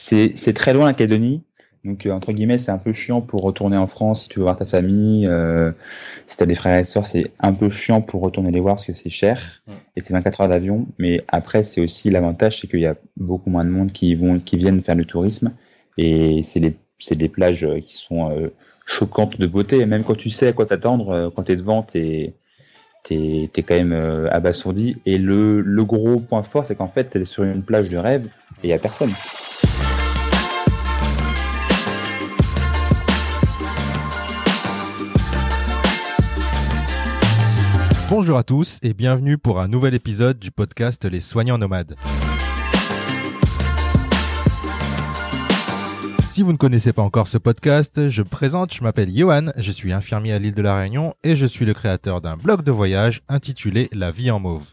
c'est c'est très loin la Calédonie. Donc euh, entre guillemets, c'est un peu chiant pour retourner en France si tu veux voir ta famille. Euh, si t'as des frères et sœurs, c'est un peu chiant pour retourner les voir parce que c'est cher et c'est 24 heures d'avion. Mais après, c'est aussi l'avantage, c'est qu'il y a beaucoup moins de monde qui vont, qui viennent faire du tourisme et c'est c'est des plages euh, qui sont euh, choquantes de beauté. Et même quand tu sais à quoi t'attendre, quand t'es devant, t'es t'es t'es quand même abasourdi. Et le, le gros point fort, c'est qu'en fait, t'es sur une plage de rêve et il y a personne. Bonjour à tous et bienvenue pour un nouvel épisode du podcast Les Soignants Nomades. Si vous ne connaissez pas encore ce podcast, je me présente, je m'appelle Johan, je suis infirmier à l'île de la Réunion et je suis le créateur d'un blog de voyage intitulé La vie en mauve.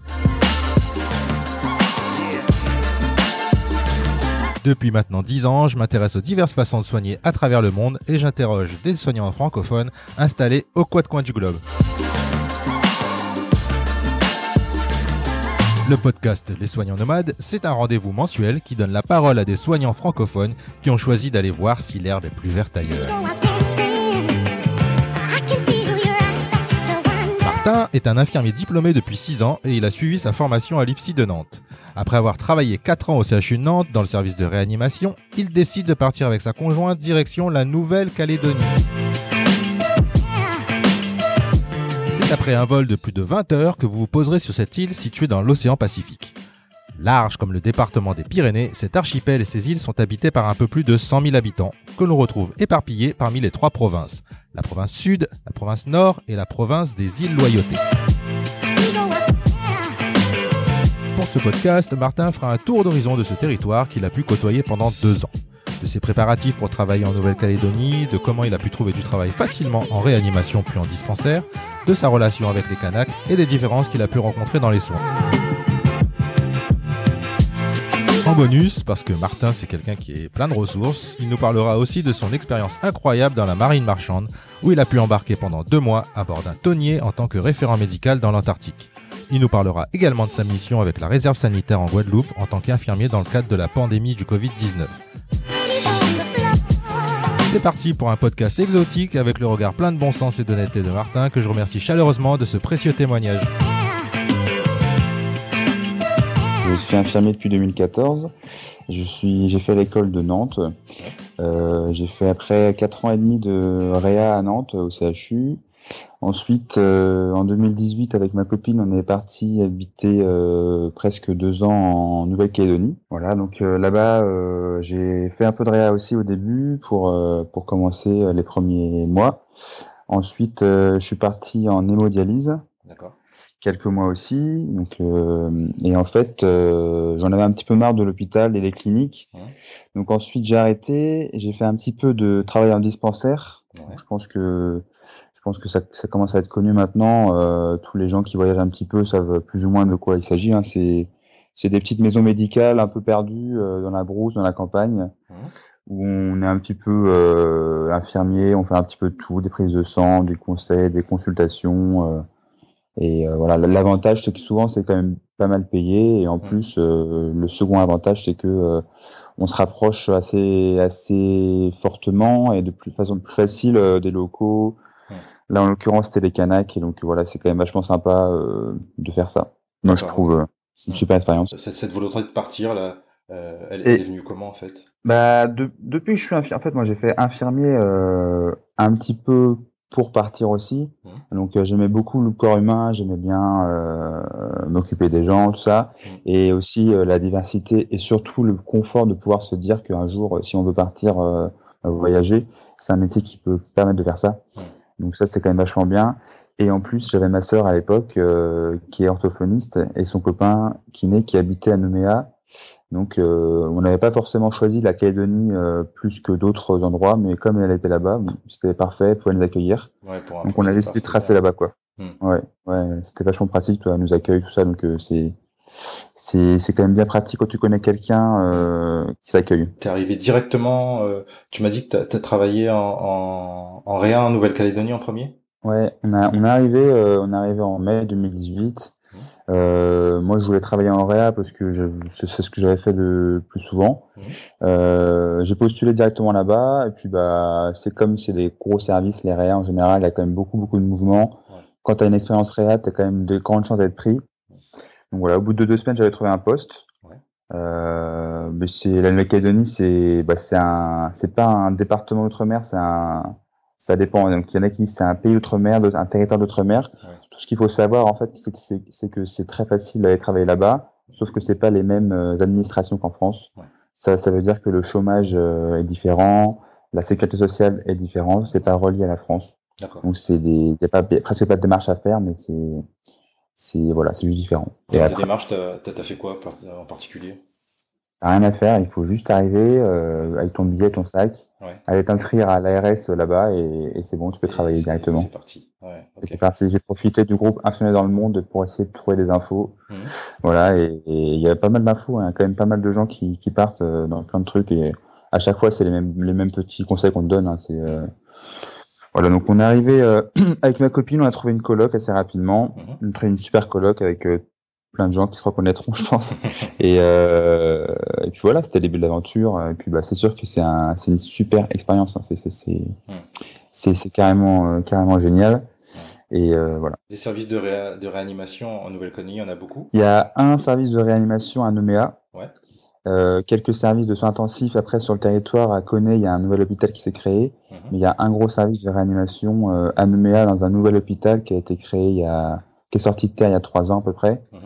Depuis maintenant 10 ans, je m'intéresse aux diverses façons de soigner à travers le monde et j'interroge des soignants francophones installés aux quatre coins du globe. Le podcast Les Soignants Nomades, c'est un rendez-vous mensuel qui donne la parole à des soignants francophones qui ont choisi d'aller voir si l'herbe est plus verte ailleurs. Martin est un infirmier diplômé depuis 6 ans et il a suivi sa formation à l'IFSI de Nantes. Après avoir travaillé 4 ans au CHU de Nantes dans le service de réanimation, il décide de partir avec sa conjointe direction la Nouvelle-Calédonie. C'est après un vol de plus de 20 heures que vous vous poserez sur cette île située dans l'océan Pacifique. Large comme le département des Pyrénées, cet archipel et ses îles sont habités par un peu plus de 100 000 habitants, que l'on retrouve éparpillés parmi les trois provinces, la province sud, la province nord et la province des îles Loyauté. Pour ce podcast, Martin fera un tour d'horizon de ce territoire qu'il a pu côtoyer pendant deux ans. De ses préparatifs pour travailler en Nouvelle-Calédonie, de comment il a pu trouver du travail facilement en réanimation puis en dispensaire, de sa relation avec les Kanaks et des différences qu'il a pu rencontrer dans les soins. En bonus, parce que Martin c'est quelqu'un qui est plein de ressources, il nous parlera aussi de son expérience incroyable dans la marine marchande, où il a pu embarquer pendant deux mois à bord d'un tonnier en tant que référent médical dans l'Antarctique. Il nous parlera également de sa mission avec la réserve sanitaire en Guadeloupe en tant qu'infirmier dans le cadre de la pandémie du Covid-19. C'est parti pour un podcast exotique avec le regard plein de bon sens et d'honnêteté de Martin que je remercie chaleureusement de ce précieux témoignage. Je suis infirmier depuis 2014. Je suis, j'ai fait l'école de Nantes. Euh, j'ai fait après quatre ans et demi de réa à Nantes au CHU. Ensuite, euh, en 2018, avec ma copine, on est parti habiter euh, presque deux ans en Nouvelle-Calédonie. Voilà, donc euh, là-bas, j'ai fait un peu de réa aussi au début pour pour commencer les premiers mois. Ensuite, je suis parti en hémodialyse D'accord. quelques mois aussi. Donc, et en fait, j'en avais un petit peu marre de l'hôpital et des cliniques. Ouais. Donc ensuite, j'ai arrêté. J'ai fait un petit peu de travail en dispensaire. Ouais. Je pense que pense que ça, ça commence à être connu maintenant. Euh, tous les gens qui voyagent un petit peu savent plus ou moins de quoi il s'agit. Hein. C'est c'est des petites maisons médicales un peu perdues euh, dans la brousse, dans la campagne, Mhm. où on est un petit peu euh, infirmier, on fait un petit peu de tout, des prises de sang, des conseils, des consultations. euh, et voilà, l'avantage c'est que souvent c'est quand même pas mal payé et en Mhm. plus le second avantage c'est que on se rapproche assez assez fortement et de plus façon plus facile des locaux. Là en l'occurrence c'était les Kanaks et donc voilà c'est quand même vachement sympa euh, de faire ça. Moi je trouve euh, c'est une super expérience. Cette, cette volonté de partir, là, euh, elle, Et- elle est venue comment, en fait? Bah, de- depuis que je suis infirmier, en fait, moi, j'ai fait infirmier euh, un petit peu pour partir aussi. Mhm. Donc, euh, j'aimais beaucoup le corps humain, j'aimais bien euh, m'occuper des gens, tout ça, Mhm. et aussi euh, la diversité et surtout le confort de pouvoir se dire qu'un jour, si on veut partir euh, voyager, c'est un métier qui peut permettre de faire ça. Mhm. Donc ça, c'est quand même vachement bien. Et en plus, j'avais ma sœur à l'époque euh, qui est orthophoniste et son copain kiné qui habitait à Nouméa. Donc, euh, on n'avait pas forcément choisi la Calédonie euh, plus que d'autres endroits, mais comme elle était là-bas, bon, c'était parfait pour nous accueillir. Ouais, pour Donc, on a décidé de tracer là-bas, quoi. Hmm. Ouais, ouais, c'était vachement pratique, toi, nous accueille, tout ça. Donc, euh, c'est c'est c'est quand même bien pratique quand tu connais quelqu'un euh, qui t'accueille. T'es arrivé directement, euh, tu m'as dit que t'as as travaillé en, en, en réa en Nouvelle-Calédonie en premier? Ouais, on a on est arrivé euh, on est arrivé en mai 2018. Euh, moi, je voulais travailler en réa parce que je- c'est ce que j'avais fait le plus souvent. Euh, j'ai postulé directement là-bas et puis bah c'est comme c'est des gros services les réa en général il y a quand même beaucoup beaucoup de mouvements quand tu as une expérience réa tu as quand même de grandes chances d'être pris donc voilà au bout de deux semaines j'avais trouvé un poste. Euh, mais c'est la Nouvelle-Calédonie c'est bah c'est un c'est pas un département outre-mer c'est un ça dépend. Donc il y en a qui disent c'est un pays outre-mer un territoire d'outre-mer. Tout ce qu'il faut savoir en fait c'est que c'est que c'est très facile d'aller travailler là-bas sauf que c'est pas les mêmes euh, administrations qu'en France. Ça, ça veut dire que le chômage euh, est différent, la sécurité sociale est différente, c'est pas relié à la France. Donc c'est des, y a pas, presque pas de démarche à faire, mais c'est, c'est voilà, c'est juste différent. Et la démarche, t'as, t'as fait quoi en particulier? Rien à faire, il faut juste arriver euh, avec ton billet, ton sac, ouais. aller t'inscrire à l'ARS là-bas et, et c'est bon, tu peux travailler directement. C'est parti. Ouais, okay. C'est parti. J'ai profité du groupe Infirmiers dans le monde pour essayer de trouver des infos. Mmh. Voilà, et il y a pas mal d'infos, hein, quand même pas mal de gens qui, qui partent euh, dans plein de trucs et à chaque fois c'est les mêmes les mêmes petits conseils qu'on te donne. Hein, c'est euh... voilà, donc on est arrivé euh, avec ma copine, on a trouvé une coloc assez rapidement, mmh. une, une super coloc avec euh, plein de gens qui se reconnaîtront, je pense. et, euh, et puis voilà, c'était le début de l'aventure. Et puis bah, c'est sûr que c'est un, c'est une super expérience. Hein. C'est, c'est, c'est, c'est, c'est carrément, euh, carrément génial. Et euh, voilà. Des services de, réa de réanimation en Nouvelle-Calédonie, il y en a beaucoup? Il y a un service de réanimation à Nouméa. Ouais. Euh, quelques services de soins intensifs. Après, sur le territoire, à Coné, il y a un nouvel hôpital qui s'est créé. Mmh. Mais il y a un gros service de réanimation euh, à Nouméa dans un nouvel hôpital qui a été créé il y a qui est sorti de terre il y a trois ans à peu près, mmh.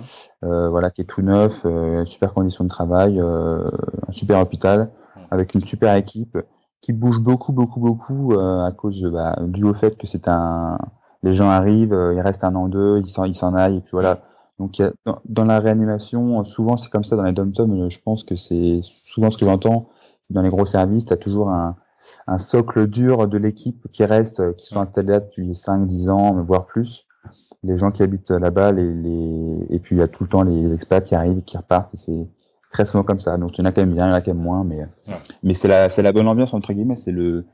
euh, voilà, qui est tout neuf, euh, super conditions de travail, un super hôpital mmh. avec une super équipe qui bouge beaucoup, beaucoup, beaucoup à cause bah, dû au fait que c'est un, les gens arrivent, ils restent un an deux, ils s'en, ils s'en aillent et puis voilà. Donc y a, dans, dans, la réanimation, souvent c'est comme ça dans les dom-tom, je pense que c'est souvent ce que j'entends, dans les gros services, tu as toujours un, un socle dur de l'équipe qui reste, qui sont installés là depuis 5-10 ans, voire plus les gens qui habitent là-bas, les, les, et puis il y a tout le temps les expats qui arrivent, qui repartent, c'est très souvent comme ça. Donc il y en a quand même bien, il y en a quand même moins, mais ouais. mais c'est la c'est la bonne ambiance entre guillemets. C'est le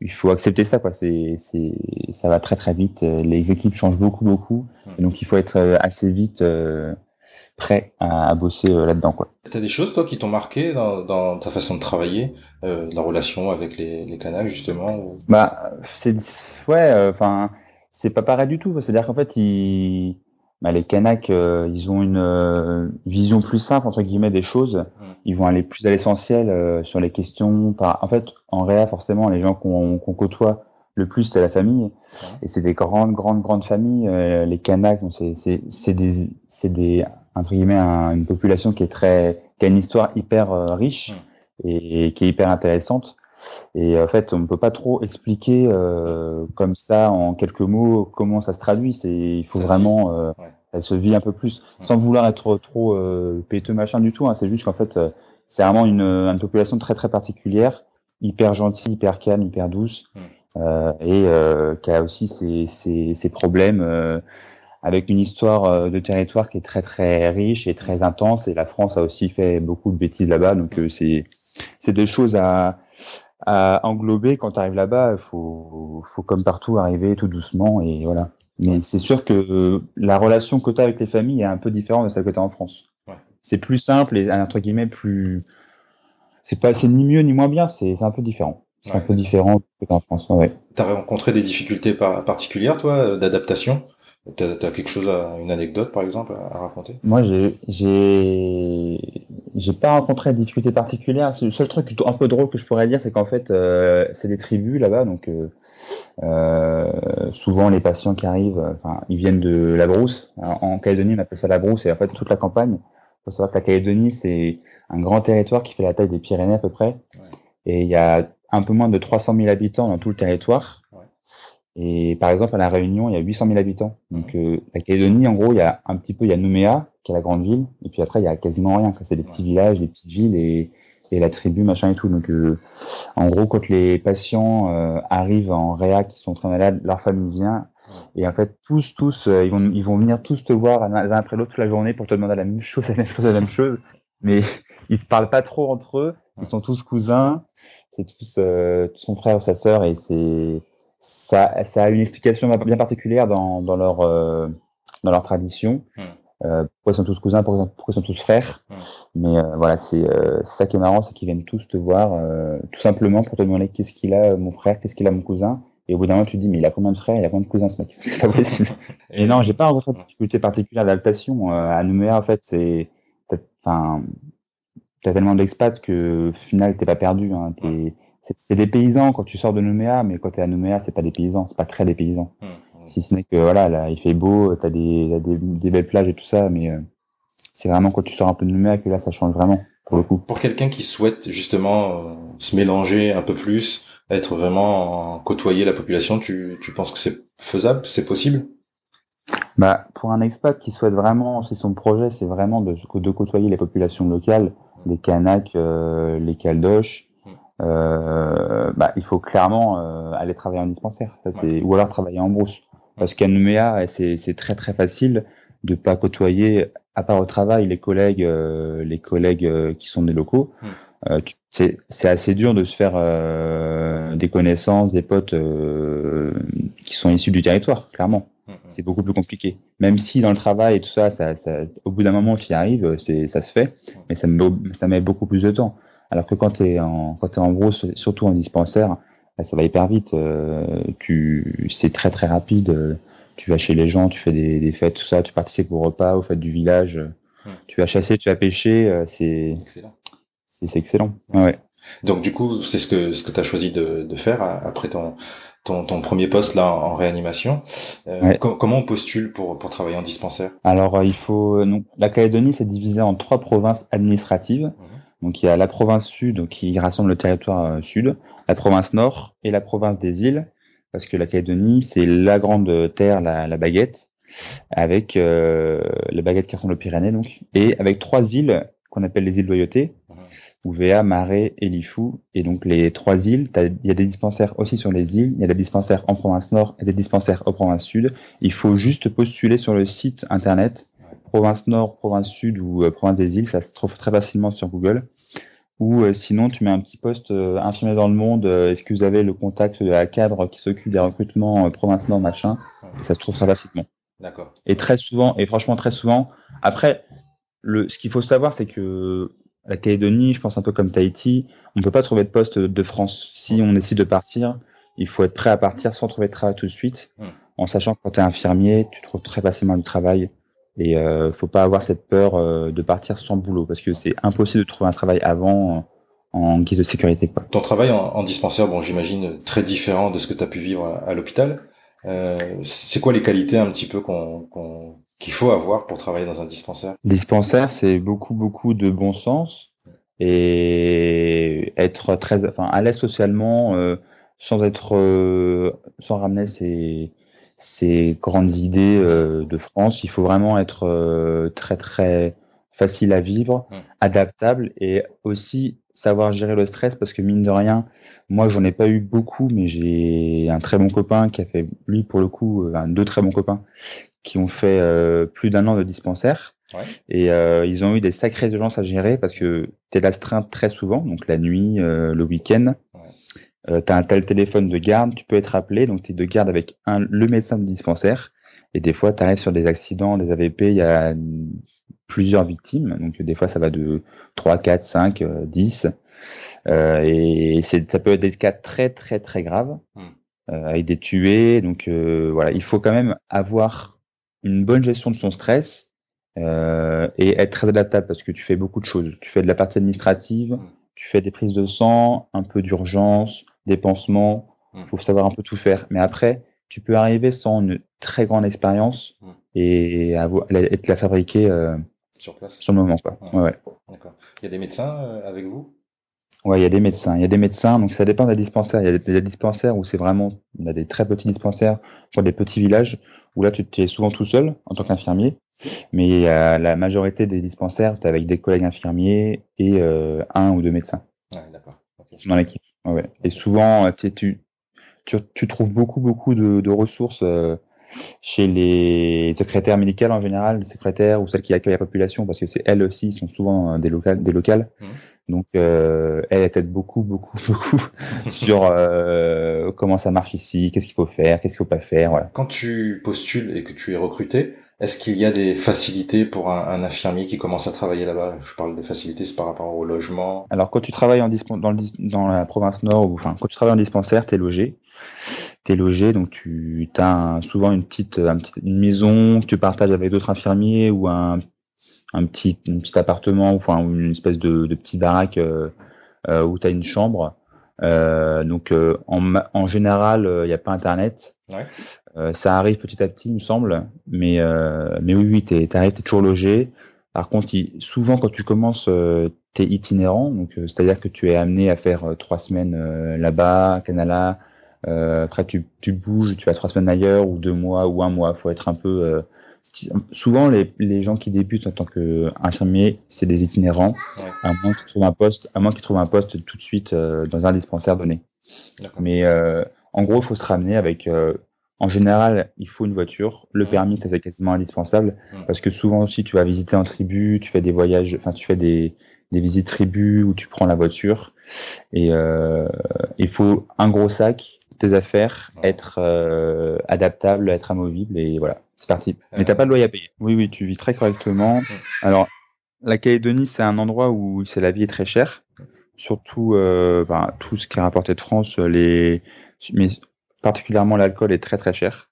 il faut accepter ça quoi. C'est c'est ça va très très vite. Les équipes changent beaucoup beaucoup, ouais. donc il faut être assez vite euh, prêt à, à bosser euh, là-dedans quoi. T'as des choses toi qui t'ont marqué dans, dans ta façon de travailler, euh, la relation avec les les canals justement. Ou... Bah c'est ouais enfin c'est pas pareil du tout. C'est-à-dire qu'en fait, ils, bah, les Kanaks, euh, ils ont une euh, vision plus simple entre guillemets des choses. Ils vont aller plus à l'essentiel euh, sur les questions. Par... En fait, en réa, forcément, les gens qu'on qu côtoie le plus, c'est la famille. Et c'est des grandes, grandes, grandes familles. Euh, les Kanaks, c'est des, c'est des entre guillemets un, une population qui est très, qui a une histoire hyper riche et, et qui est hyper intéressante. Et en fait, on ne peut pas trop expliquer euh, comme ça en quelques mots comment ça se traduit. C'est il faut ça vraiment, euh, ouais. elle se vit un peu plus, ouais. sans vouloir être trop euh, péteux machin du tout. Hein. C'est juste qu'en fait, euh, c'est vraiment une, une population très très particulière, hyper gentille, hyper calme, hyper douce, mmh. et qui a aussi ses, ses, ses problèmes. avec une histoire de territoire qui est très très riche et très intense et la France a aussi fait beaucoup de bêtises là-bas donc c'est c'est des choses à à englober quand tu arrives là-bas. Il faut, faut comme partout arriver tout doucement et voilà. Mais c'est sûr que la relation que tu as avec les familles est un peu différente de celle que tu as en France. Ouais. C'est plus simple et entre guillemets plus. C'est pas, c'est ni mieux ni moins bien. C'est un peu différent. C'est ouais. un peu différent que tu en France. Ouais. T'as rencontré des difficultés par, particulières, toi, d'adaptation? T'as as quelque chose, à, une anecdote par exemple à, à raconter? Moi, j'ai, j'ai, j'ai pas rencontré de difficultés particulières. Le seul truc un peu drôle que je pourrais dire, c'est qu'en fait, euh, c'est des tribus là-bas, donc euh, euh, souvent les patients qui arrivent, enfin, ils viennent de la brousse. En Calédonie, on appelle ça la brousse, et en fait toute la campagne. Il faut savoir que la Calédonie, c'est un grand territoire qui fait la taille des Pyrénées à peu près, ouais. et il y a un peu moins de 300 000 habitants dans tout le territoire. Et par exemple, à La Réunion, il y a 800 000 habitants. Donc, euh, la Calédonie, en gros, il y a un petit peu, il y a Nouméa, qui est la grande ville, et puis après, il y a quasiment rien. C'est des petits villages, des petites villes et, et la tribu, machin et tout. Donc, euh, en gros, quand les patients euh, arrivent en réa, qui sont très malades, leur famille vient. Et en fait, tous, tous, euh, ils vont, ils vont venir tous te voir l'un après l'autre toute la journée pour te demander la même chose, la même chose, la même chose. Mais ils se parlent pas trop entre eux. Ils sont tous cousins. C'est tous euh, son frère ou sa sœur et c'est ça, ça a une explication bien particulière dans, dans leur euh, dans leur tradition. Mmh. euh, pourquoi ils sont tous cousins, pourquoi, ils sont tous frères. Mais euh, voilà, c'est ça qui est marrant, c'est qu'ils viennent tous te voir, tout simplement pour te demander qu'est-ce qu'il a mon frère, qu'est-ce qu'il a mon cousin. Et au bout d'un moment, tu te dis, mais il a combien de frères, il a combien de cousins, ce mec? C'est pas possible. et non, j'ai pas rencontré de difficulté particulière d'adaptation. à Nouméa, en fait, c'est, enfin, t'as tellement d'expats que, au final, t'es pas perdu. Hein, c'est des paysans quand tu sors de Nouméa, mais quand tu es à Nouméa, c'est pas des paysans, c'est pas très des paysans. Mmh, mmh. Si ce n'est que voilà, là, il fait beau, tu as des, des, des, belles plages et tout ça, mais euh, c'est vraiment quand tu sors un peu de Nouméa que là, ça change vraiment, pour le coup. Pour quelqu'un qui souhaite justement euh, se mélanger un peu plus, être vraiment côtoyer la population, tu, tu penses que c'est faisable, c'est possible? Bah, pour un expat qui souhaite vraiment, si son projet, c'est vraiment de, de côtoyer les populations locales, les Kanaks, euh, les Caldoches, euh, bah, il faut clairement euh, aller travailler en dispensaire, ça, ou alors travailler en brousse. Parce qu'à Nouméa, c'est très très facile de pas côtoyer, à part au travail, les collègues, euh, les collègues qui sont des locaux. Euh, c'est assez dur de se faire des connaissances, des potes qui sont issus du territoire, clairement. C'est beaucoup plus compliqué. Même si dans le travail et tout ça, ça, ça au bout d'un moment, tu y arrives, ça se fait, mais ça, ça met beaucoup plus de temps. Alors que quand tu es en quand es en gros, surtout en dispensaire, bah, ça va hyper vite. Euh, tu c'est très très rapide. Euh, tu vas chez les gens, tu fais des, des, fêtes, tout ça, tu participes au repas, aux fêtes du village. Hmm. Tu vas chasser, tu vas pêcher, euh, c'est excellent. C'est excellent. Ouais. Donc du coup, c'est ce que ce que tu as choisi de, de faire après ton ton, ton premier poste là en réanimation. Euh, comment on postule pour, pour travailler en dispensaire? Alors il faut non, la Calédonie c'est divisé en trois provinces administratives. Mhm. Donc il y a la province sud qui rassemble le territoire euh, sud, la province nord et la province des îles, parce que la Calédonie c'est la grande terre, la, la baguette, avec euh, la baguette qui ressemble aux Pyrénées donc, et avec trois îles qu'on appelle les îles Loyauté. Ouvéa, Marais et Lifou. Et donc les trois îles, il y a des dispensaires aussi sur les îles, il y a des dispensaires en province nord et des dispensaires en province sud. Il faut juste postuler sur le site internet province nord, province sud ou euh, province des îles, ça se trouve très facilement sur Google. Ou euh, sinon, tu mets un petit poste euh, infirmier dans le monde. Est-ce que vous avez le contact de la cadre qui s'occupe des recrutements province nord, machin? Et Ça se trouve très facilement. D'accord. Et très souvent, et franchement très souvent. Après, le, ce qu'il faut savoir, c'est que la Calédonie, je pense un peu comme Tahiti, on ne peut pas trouver de poste de France. Si on décide de partir, il faut être prêt à partir sans trouver de travail tout de suite, en sachant que quand tu es infirmier, tu trouves très facilement du travail. Et euh, faut pas avoir cette peur euh, de partir sans boulot parce que c'est impossible de trouver un travail avant euh, en guise de sécurité. Quoi. Ton travail en, dispensaire, bon, j'imagine très différent de ce que tu as pu vivre à, l'hôpital. Euh, c'est quoi les qualités un petit peu qu'on, qu'il faut avoir pour travailler dans un dispensaire? Dispensaire, c'est beaucoup beaucoup de bon sens et être très, enfin, à l'aise socialement, euh, sans être, sans ramener ses ces grandes idées euh, de France. Il faut vraiment être euh, très très facile à vivre, mmh. adaptable et aussi savoir gérer le stress parce que mine de rien, moi j'en ai pas eu beaucoup, mais j'ai un très bon copain qui a fait, lui pour le coup, euh, deux très bons copains qui ont fait plus d'un an de dispensaire. Et ils ont eu des sacrées urgences à gérer parce que tu es l'astreinte très souvent, donc la nuit, le week-end. Euh, tu as un tel téléphone de garde, tu peux être appelé, donc tu es de garde avec un, le médecin de dispensaire. Et des fois, tu arrives sur des accidents, des AVP, il y a plusieurs victimes. Donc des fois, ça va de 3, 4, 5, 10. Euh, et ça peut être des cas très, très, très graves, hmm. euh, avec des tués. Donc euh, voilà, il faut quand même avoir une bonne gestion de son stress euh, et être très adaptable parce que tu fais beaucoup de choses. Tu fais de la partie administrative, hmm. tu fais des prises de sang, un peu d'urgence, des pansements. Il hmm. faut savoir un peu tout faire. Mais après, tu peux arriver sans une très grande expérience hmm. et, être la fabriquer euh, sur place. Sur le moment, quoi. Ouais. D'accord. Il y a des médecins euh, avec vous? Ouais, il y a des médecins. Il y a des médecins, donc ça dépend des dispensaires. Il y a des, dispensaires où c'est vraiment, il y a des très petits dispensaires pour des petits villages où là tu es souvent tout seul en tant qu'infirmier. Mais la majorité des dispensaires, tu es avec des collègues infirmiers et euh, un ou deux médecins. Ouais, d'accord. Dans l'équipe. Ouais. Et souvent, euh, tu, tu, tu, trouves beaucoup, beaucoup de, de ressources euh, chez les secrétaires médicales en général, les secrétaires ou celles qui accueillent la population, parce que c'est elles aussi sont souvent euh, des locales. Des locales. Mmh. Donc, euh, elles t'aident beaucoup, beaucoup, beaucoup sur euh, comment ça marche ici, qu'est-ce qu'il faut faire, qu'est-ce qu'il faut pas faire. Voilà. Quand tu postules et que tu es recruté, Est-ce qu'il y a des facilités pour un, infirmier qui commence à travailler là-bas? Je parle des facilités, par rapport au logement. Alors quand tu travailles en dans, dans la province nord, ou enfin quand tu travailles en dispensaire, tu es logé. Tu es logé, donc tu as souvent une petite, une maison que tu partages avec d'autres infirmiers ou un, un petit, petit appartement, enfin une espèce de, de petite baraque euh, euh, où tu as une chambre. Euh, donc en, en général, il n'y a pas Internet. Ouais. Euh, ça arrive petit à petit, il me semble, mais euh, mais oui, oui, t'es t'es toujours logé. Par contre, souvent quand tu commences, euh, t'es itinérant, donc c'est-à-dire que tu es amené à faire trois semaines là-bas, à Canala. après, tu tu bouges, tu vas trois semaines ailleurs ou deux mois ou un mois. Faut être un peu souvent les, les gens qui débutent en tant qu'infirmier, c'est des itinérants, à moins qu'ils trouvent un poste, à moins qu'ils trouvent un poste tout de suite dans un dispensaire donné. Mais euh, en gros, il faut se ramener avec en général, il faut une voiture. Le permis, ça c'est quasiment indispensable parce que souvent aussi, tu vas visiter en tribu, tu fais des voyages, enfin, tu fais des, des visites tribu où tu prends la voiture et euh, il faut un gros sac, tes affaires, être euh, adaptable, être amovible et voilà, c'est parti. Mais t'as pas de loyer à payer. Oui, oui, tu vis très correctement. Alors, la Calédonie, c'est un endroit où c'est la vie est très chère, surtout euh, ben, tout ce qui est rapporté de France, les mais particulièrement l'alcool est très très cher.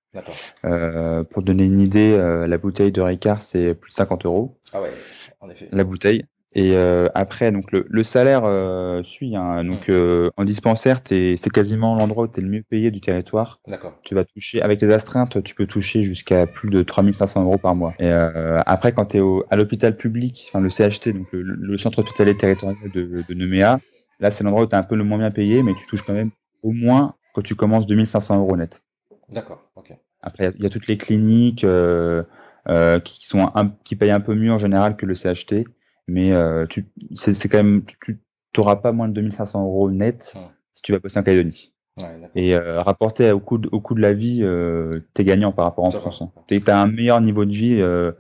Euh, pour donner une idée, la bouteille de Ricard c'est plus de 50 euros. Ah ouais, en effet. La bouteille. Et euh, après, donc le, le salaire euh, suit. Hein, donc mmh. en dispensaire, c'est quasiment l'endroit où tu es le mieux payé du territoire. D'accord. Tu vas toucher avec les astreintes, tu peux toucher jusqu'à plus de 3500 euros par mois. Et après, quand tu es au, à l'hôpital public, enfin le CHT, donc le, le centre hospitalier territorial de, de Nouméa, là c'est l'endroit où tu es un peu le moins bien payé, mais tu touches quand même au moins quand tu commences 2500 euros net. D'accord, ok. Après, il y, a toutes les cliniques euh, euh, qui, sont un, qui payent un peu mieux en général que le CHT, mais euh, tu, c'est, quand même, tu n'auras pas moins de 2500 euros net si tu vas bosser en Calédonie. Ouais, et euh, rapporté au coût de, au coût de la vie, euh, tu es gagnant par rapport en France. Hein. Tu as un meilleur niveau de vie euh,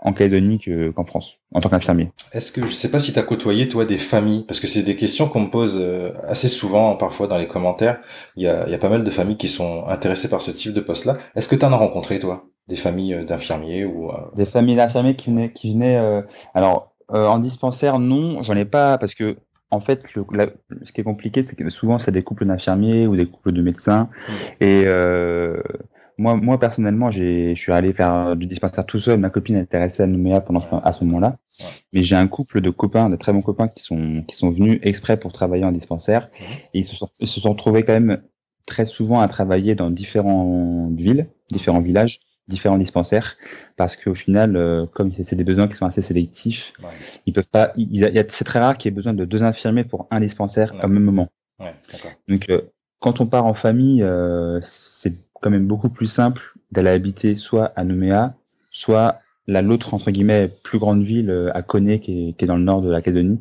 en Calédonie qu'en France, en tant qu'infirmier. Est-ce que je sais pas si tu as côtoyé toi des familles? Parce que c'est des questions qu'on me pose euh, assez souvent parfois dans les commentaires. Il y a, il y a pas mal de familles qui sont intéressées par ce type de poste-là. Est-ce que tu en as rencontré toi? Des familles euh, d'infirmiers ou euh, des familles d'infirmiers qui venaient qui venaient alors en dispensaire non, j'en ai pas parce que en fait, le, ce qui est compliqué, c'est que souvent, c'est des couples d'infirmiers ou des couples de médecins. Mmh. Et euh, moi, moi personnellement, j'ai, je suis allé faire du dispensaire tout seul. Ma copine intéressée à Nouméa pendant à ce moment-là. Mais j'ai un couple de copains, de très bons copains, qui sont qui sont venus exprès pour travailler en dispensaire. Et ils se sont ils se sont retrouvés quand même très souvent à travailler dans différentes villes, différents villages, différents dispensaires, parce qu'au final, euh, comme c'est des besoins qui sont assez sélectifs, ils peuvent pas. Il y a, c'est très rare qu'il y ait besoin de deux infirmiers pour un dispensaire au même moment. Donc, euh, quand on part en famille, euh, c'est quand même beaucoup plus simple d'aller habiter soit à Nouméa, soit la l'autre entre guillemets plus grande ville à Koné qui est, qui est dans le nord de la Calédonie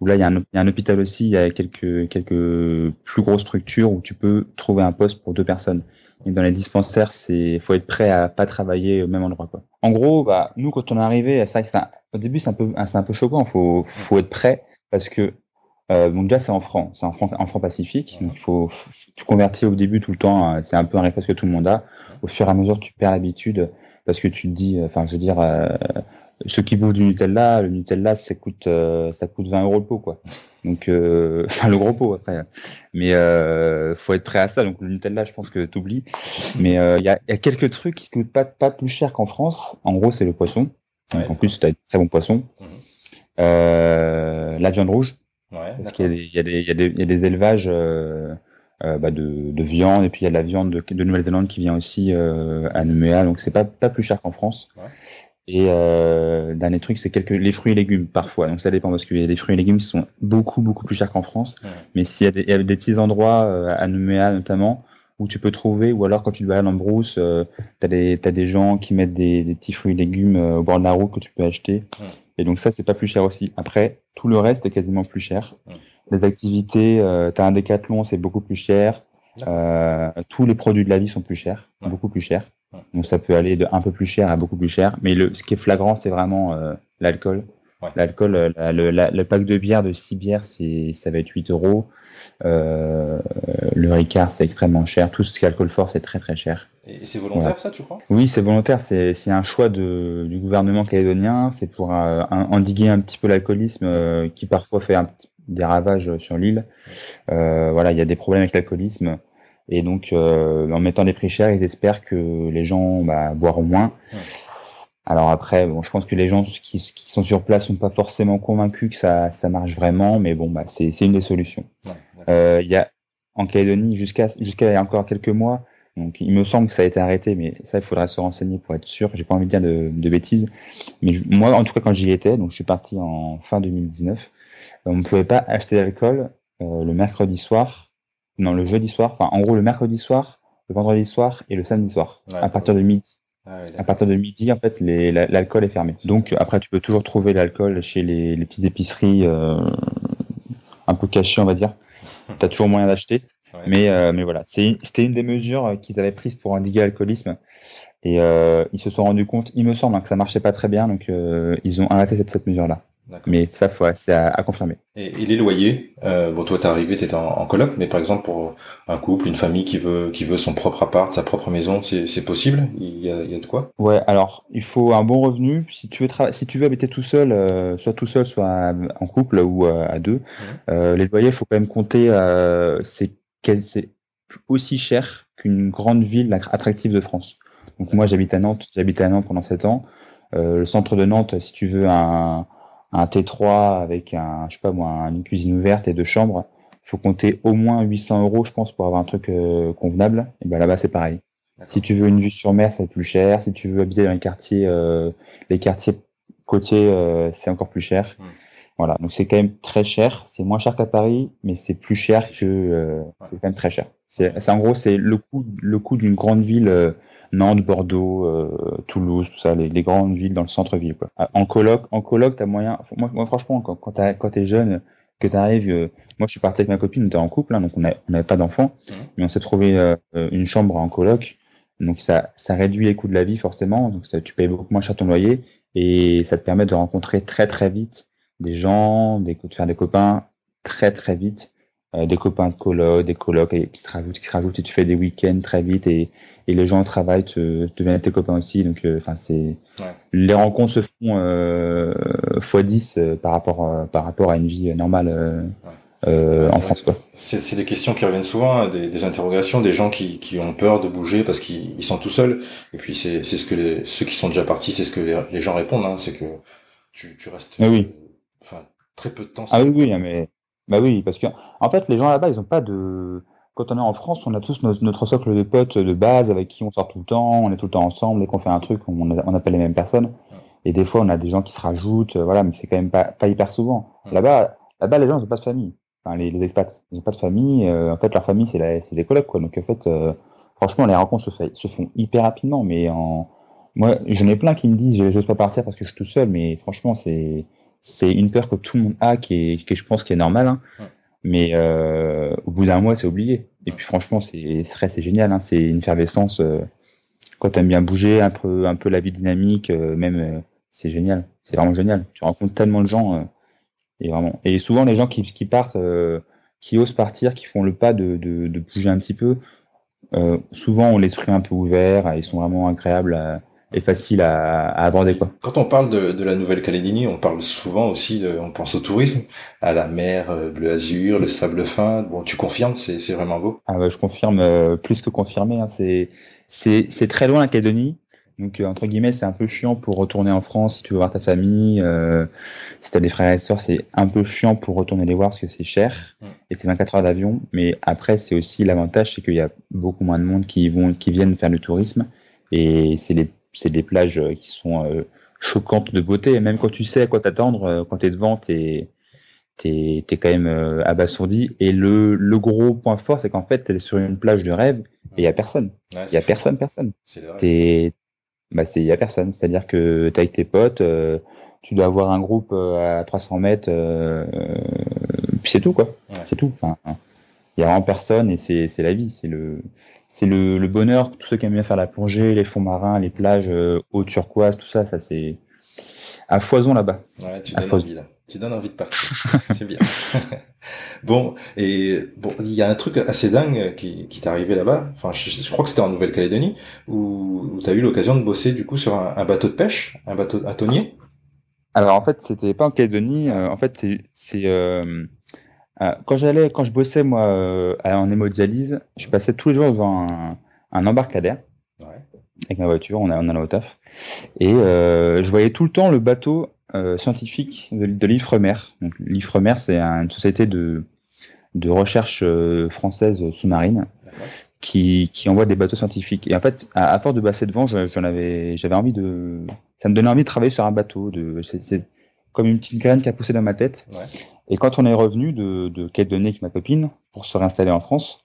où là il y, a un, il y, a un, hôpital aussi il y a quelques quelques plus grosses structures où tu peux trouver un poste pour deux personnes et dans les dispensaires c'est faut être prêt à pas travailler au même endroit quoi en gros bah nous quand on est arrivé c'est au début c'est un peu c'est un peu choquant faut faut être prêt parce que euh, donc déjà c'est en francs, c'est en francs, en francs pacifique. Donc faut, tu convertis au début tout le temps. Euh, c'est un peu un réflexe que tout le monde a. Au fur et à mesure, tu perds l'habitude parce que tu te dis, enfin je veux dire, euh, ceux qui bouffent du Nutella, le Nutella ça coûte, euh, ça coûte 20 euros le pot quoi. Donc enfin le gros pot après. Mais euh, faut être prêt à ça. Donc le Nutella, je pense que t'oublies. Mais il y a, y, a, quelques trucs qui coûtent pas pas plus cher qu'en France. En gros, c'est le poisson. en plus, tu as très bon poisson. Mmh. la viande rouge. Ouais, Parce qu'il y, y, y, y, a des élevages euh, euh, bah de, de, viande et puis il y a de la viande de, de Nouvelle-Zélande qui vient aussi euh, à Nouméa, donc c'est pas, pas plus cher qu'en France. Ouais. Et euh, dernier truc, c'est quelques les fruits et légumes parfois. Donc ça dépend parce a des fruits et légumes sont beaucoup beaucoup plus chers qu'en France. Ouais. Mais s'il y, a des, y a des petits endroits euh, à Nouméa notamment où tu peux trouver, ou alors quand tu vas aller en brousse, euh, t'as des t'as des gens qui mettent des, des petits fruits et légumes euh, au bord de la route que tu peux acheter. Ouais. Et donc ça, c'est pas plus cher aussi. Après, tout le reste est quasiment plus cher. Les activités, euh, tu as un décathlon, c'est beaucoup plus cher. Euh, tous les produits de la vie sont plus chers, beaucoup plus chers. Donc ça peut aller de un peu plus cher à beaucoup plus cher. Mais le, ce qui est flagrant, c'est vraiment euh, l'alcool. L'alcool, le, pack de bière de 6 bières, c'est, ça va être 8 euros. Euh, le Ricard, c'est extrêmement cher. Tout ce qui est alcool fort, c'est très très cher. Et c'est volontaire ça, tu crois? Oui, c'est volontaire. C'est, un choix de, du gouvernement calédonien. C'est pour euh, endiguer un petit peu l'alcoolisme euh, qui parfois fait des ravages sur l'île. voilà, il y a des problèmes avec l'alcoolisme. Et donc, en mettant des prix chers, ils espèrent que les gens bah, boiront moins. Alors après, bon, je pense que les gens qui, sont sur place sont pas forcément convaincus que ça, ça marche vraiment, mais bon, bah, c'est une des solutions. Euh, il y a en Calédonie jusqu'à jusqu'à il y a encore quelques mois, donc il me semble que ça a été arrêté, mais ça il faudra se renseigner pour être sûr. J'ai pas envie de dire de, de bêtises, mais moi en tout cas quand j'y étais, donc je suis parti en fin 2019, on ne pouvait pas acheter d'alcool euh, le mercredi soir, non le jeudi soir, enfin en gros le mercredi soir, le vendredi soir et le samedi soir, à partir de midi. Ah à partir de midi, en fait, l'alcool est fermé. Donc après, tu peux toujours trouver l'alcool chez les, petites épiceries euh, un peu cachées, on va dire. tu as toujours moyen d'acheter. Mais, euh, mais voilà, c'était une des mesures qu'ils avaient prises pour endiguer l'alcoolisme. Et euh, ils se sont rendus compte, il me semble, hein, que ça marchait pas très bien, donc ils ont arrêté cette, cette mesure-là. Mais ça, c'est à, à, confirmer. Et, les loyers, euh, bon, toi, t'es arrivé, t'étais en, en coloc, mais par exemple pour un couple, une famille qui veut qui veut son propre appart, sa propre maison, c'est possible? Il y a, il y a de quoi? Ouais, alors il faut un bon revenu. Si tu veux si tu veux habiter tout seul, euh, soit tout seul, soit en couple ou euh, à deux, euh, les loyers, il faut quand même compter. c'est aussi cher qu'une grande ville attractive de France. Donc moi, j'habite à Nantes. J'habite à Nantes pendant sept ans. le centre de Nantes, si tu veux un un T3 avec un, je sais pas moi, une cuisine ouverte et deux chambres, il faut compter au moins 800 euros, je pense, pour avoir un truc euh, convenable. Et ben là-bas, c'est pareil. Si tu veux une vue sur mer, c'est plus cher. Si tu veux habiter dans les quartiers, euh, les quartiers côtiers, euh, c'est encore plus cher. Hmm. Voilà, donc c'est quand même très cher. C'est moins cher qu'à Paris, mais c'est plus cher que. C'est quand même très cher. C'est en gros, c'est le coût, le coût d'une grande ville Nantes, Bordeaux, euh, Toulouse, tout ça, les, les, grandes villes dans le centre-ville. Quoi. Ah, en coloc, en coloc, t'as moyen. Moi, moi, franchement, quand, quand t'es quand es jeune, que t'arrives, euh, moi, je suis parti avec ma copine, on était en couple, hein, donc on n'avait pas d'enfants, mmh. mais on s'est trouvé euh, une chambre en coloc. Donc ça, ça réduit les coûts de la vie forcément. Donc ça, tu payes beaucoup moins cher ton loyer et ça te permet de rencontrer très très vite des gens, des, de faire des copains très très vite euh, des copains de coloc, des colocs qui se rajoutent, qui se rajoutent et tu fais des week-ends très vite et, et les gens au travail te, deviennent tes copains aussi. Donc, euh, enfin, les rencontres se font euh, x 10 euh, par rapport par rapport à une vie normale. en France. C'est des questions qui reviennent souvent, hein, des, des, interrogations, des gens qui, qui ont peur de bouger parce qu'ils sont tout seuls. Et puis c'est ce que les, ceux qui sont déjà partis, c'est ce que les, les gens répondent, hein, c'est que tu, tu restes, ah oui. Enfin très peu de temps. Ah oui, oui, mais bah oui, parce que en fait, les gens là-bas, ils ont pas de. Quand on est en France, on a tous notre, socle de potes de base avec qui on sort tout le temps, on est tout le temps ensemble, et qu'on fait un truc, on, on appelle les mêmes personnes. Et des fois, on a des gens qui se rajoutent, euh, voilà, mais c'est quand même pas, pas hyper souvent. Là-bas, là-bas, les gens ils ont pas de famille. Enfin, les, les expats, ils ont pas de famille. Euh, en fait, leur famille, c'est des collègues, quoi. Donc en fait, euh, franchement, les rencontres se, fait, se font hyper rapidement. Mais en, moi, j'en ai plein qui me disent, j'ose pas partir parce que je suis tout seul. Mais franchement, c'est c'est une peur que tout le monde a, qui est, qui je pense qui est normale. Hein. Mais euh, au bout d'un mois, c'est oublié. Et puis franchement, c'est c'est génial. Hein. C'est une effervescence. Euh, quand t'aimes bien bouger, un peu un peu la vie dynamique, euh, même euh, c'est génial. C'est vraiment génial. Tu rencontres tellement de gens euh, et vraiment. Et souvent les gens qui, qui partent, qui osent partir, qui font le pas de, de, de bouger un petit peu, souvent ont l'esprit un peu ouvert. Ils sont vraiment agréables. À, est facile à, à, aborder quoi. Quand on parle de, de la Nouvelle-Calédonie, on parle souvent aussi, de, on pense au tourisme, à la mer euh, bleu azur, le sable fin. Bon, tu confirmes, c'est vraiment beau. Ah ouais, je confirme, euh, plus que confirmé. Hein, c'est c'est c'est très loin la Calédonie. Donc euh, entre guillemets, c'est un peu chiant pour retourner en France si tu veux voir ta famille. Euh, si t'as des frères et sœurs, c'est un peu chiant pour retourner les voir parce que c'est cher et c'est 24 heures d'avion. Mais après, c'est aussi l'avantage, c'est qu'il y a beaucoup moins de monde qui vont qui viennent faire du tourisme et c'est les c'est des plages euh, qui sont euh, choquantes de beauté. Et même quand tu sais à quoi t'attendre, euh, quand t'es devant, t'es t'es es quand même abasourdi. Et le, le gros point fort, c'est qu'en fait, t'es sur une plage de rêve et il y a personne. Il y a personne, personne. T'es bah c'est y a personne. C'est-à-dire que t'es avec tes potes, tu dois avoir un groupe à 300 mètres, euh, puis c'est tout quoi. C'est tout. Enfin, il y a vraiment personne et c'est c'est la vie. C'est le c'est le, le, bonheur. Tous ceux qui aiment bien faire la plongée, les fonds marins, les plages euh, eau turquoise, tout ça, ça c'est. à foison là-bas. Ouais, tu À donnes envie là. Tu donnes envie de partir. c'est bien. bon, et bon, il y a un truc assez dingue qui, qui t'est arrivé là-bas. Enfin, je, je crois que c'était en Nouvelle-Calédonie où, où tu as eu l'occasion de bosser du coup sur un, un bateau de pêche, un bateau, un tonnier? Alors en fait, c'était pas en Calédonie. euh, en fait, c'est c'est euh, quand j'allais, quand je bossais moi euh, en hémodialyse, je passais tous les jours devant un, un embarcadère Ouais. avec ma voiture. On, a, on allait au taf et euh, je voyais tout le temps le bateau euh, scientifique de, de l'Ifremer. Donc l'Ifremer, c'est un- une société de de recherche euh, française sous-marine qui, qui envoie des bateaux scientifiques. Et en fait, à, à force de passer devant, je- j'en avais, j'avais envie de, ça me donnait envie de travailler sur un bateau. De, c'est, c'est comme une petite graine qui a poussé dans ma tête. Ouais. Et quand on est revenu de, de Calédonie avec ma copine pour se réinstaller en France,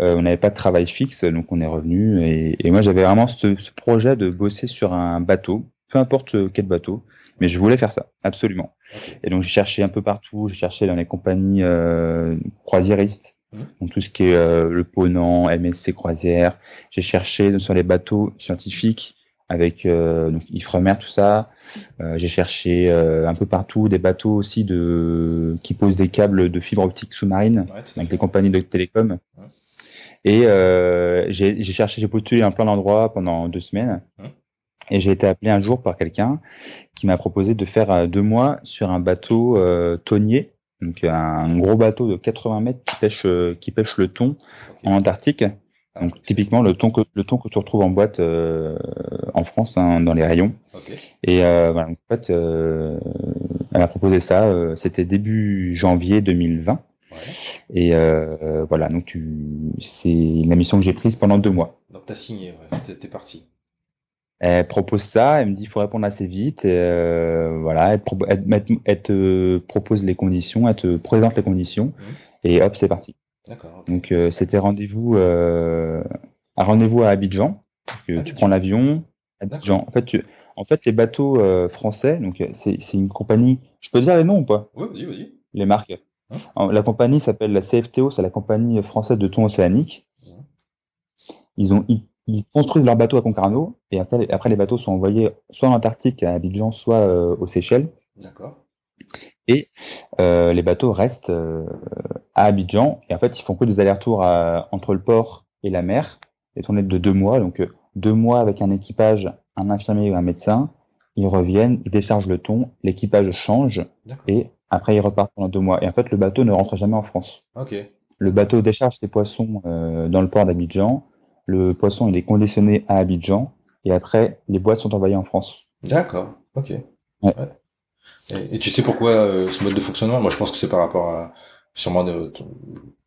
euh, on n'avait pas de travail fixe, donc on est revenu. Et, et moi, j'avais vraiment ce, ce projet de bosser sur un bateau, peu importe quel bateau, mais je voulais faire ça, absolument. Et donc j'ai cherché un peu partout, j'ai cherché dans les compagnies euh, croisiéristes, Mhm. donc tout ce qui est euh, le Ponant, MSC Croisière. J'ai cherché sur les bateaux scientifiques avec euh, donc Ifremer, tout ça. Euh, j'ai cherché euh, un peu partout des bateaux aussi de qui posent des câbles de fibre optique sous-marine Ouais, avec les compagnies de télécom. Ouais. Et euh, j'ai j'ai cherché, j'ai postulé à plein d'endroits pendant deux semaines. Ouais. Et j'ai été appelé un jour par quelqu'un qui m'a proposé de faire euh, deux mois sur un bateau euh, tonnier, donc un gros bateau de 80 mètres qui pêche, euh, qui pêche le thon en Antarctique. Ah, Donc typiquement le thon que le thon que tu retrouves en boîte euh, en France hein, dans les rayons. Ok. Et euh, voilà, donc, en fait, euh, elle a proposé ça. euh, C'était début janvier 2020. Ouais. Et euh, voilà, donc tu, c'est la mission que j'ai prise pendant deux mois. Donc t'as signé, ouais. T'es, t'es parti. Elle propose ça, elle me dit il faut répondre assez vite. Et, euh, voilà, elle, te propo- elle, elle- elle te propose les conditions, elle te présente les conditions, et hop, c'est parti. D'accord. Donc euh, c'était rendez-vous, euh, un rendez-vous à Abidjan. Euh, tu prends l'avion, Abidjan. En fait, tu, en fait, les bateaux euh, français, donc euh, c'est c'est une compagnie. Je peux dire les noms ou pas? Ouais, vas-y, vas-y. Les marques. Hein? La compagnie s'appelle la CFTO, c'est la compagnie française de thon océanique. Ils ont ils, ils construisent leurs bateaux à Concarneau et après, après les bateaux sont envoyés soit en Antarctique à Abidjan, soit euh, aux Seychelles. D'accord. Euh, les bateaux restent euh, à Abidjan et en fait ils font que des allers-retours à- entre le port et la mer, des tournées de deux mois, donc euh, deux mois avec un équipage, un infirmier ou un médecin. Ils reviennent, ils déchargent le thon, l'équipage change et après ils repartent pendant deux mois. Et en fait le bateau ne rentre jamais en France. Le bateau décharge ses poissons euh, dans le port d'Abidjan. Le poisson il est conditionné à Abidjan et après les boîtes sont envoyées en France. D'accord. Ok. Ouais. Et, et tu sais pourquoi euh, ce mode de fonctionnement? Moi, je pense que c'est par rapport à sûrement de,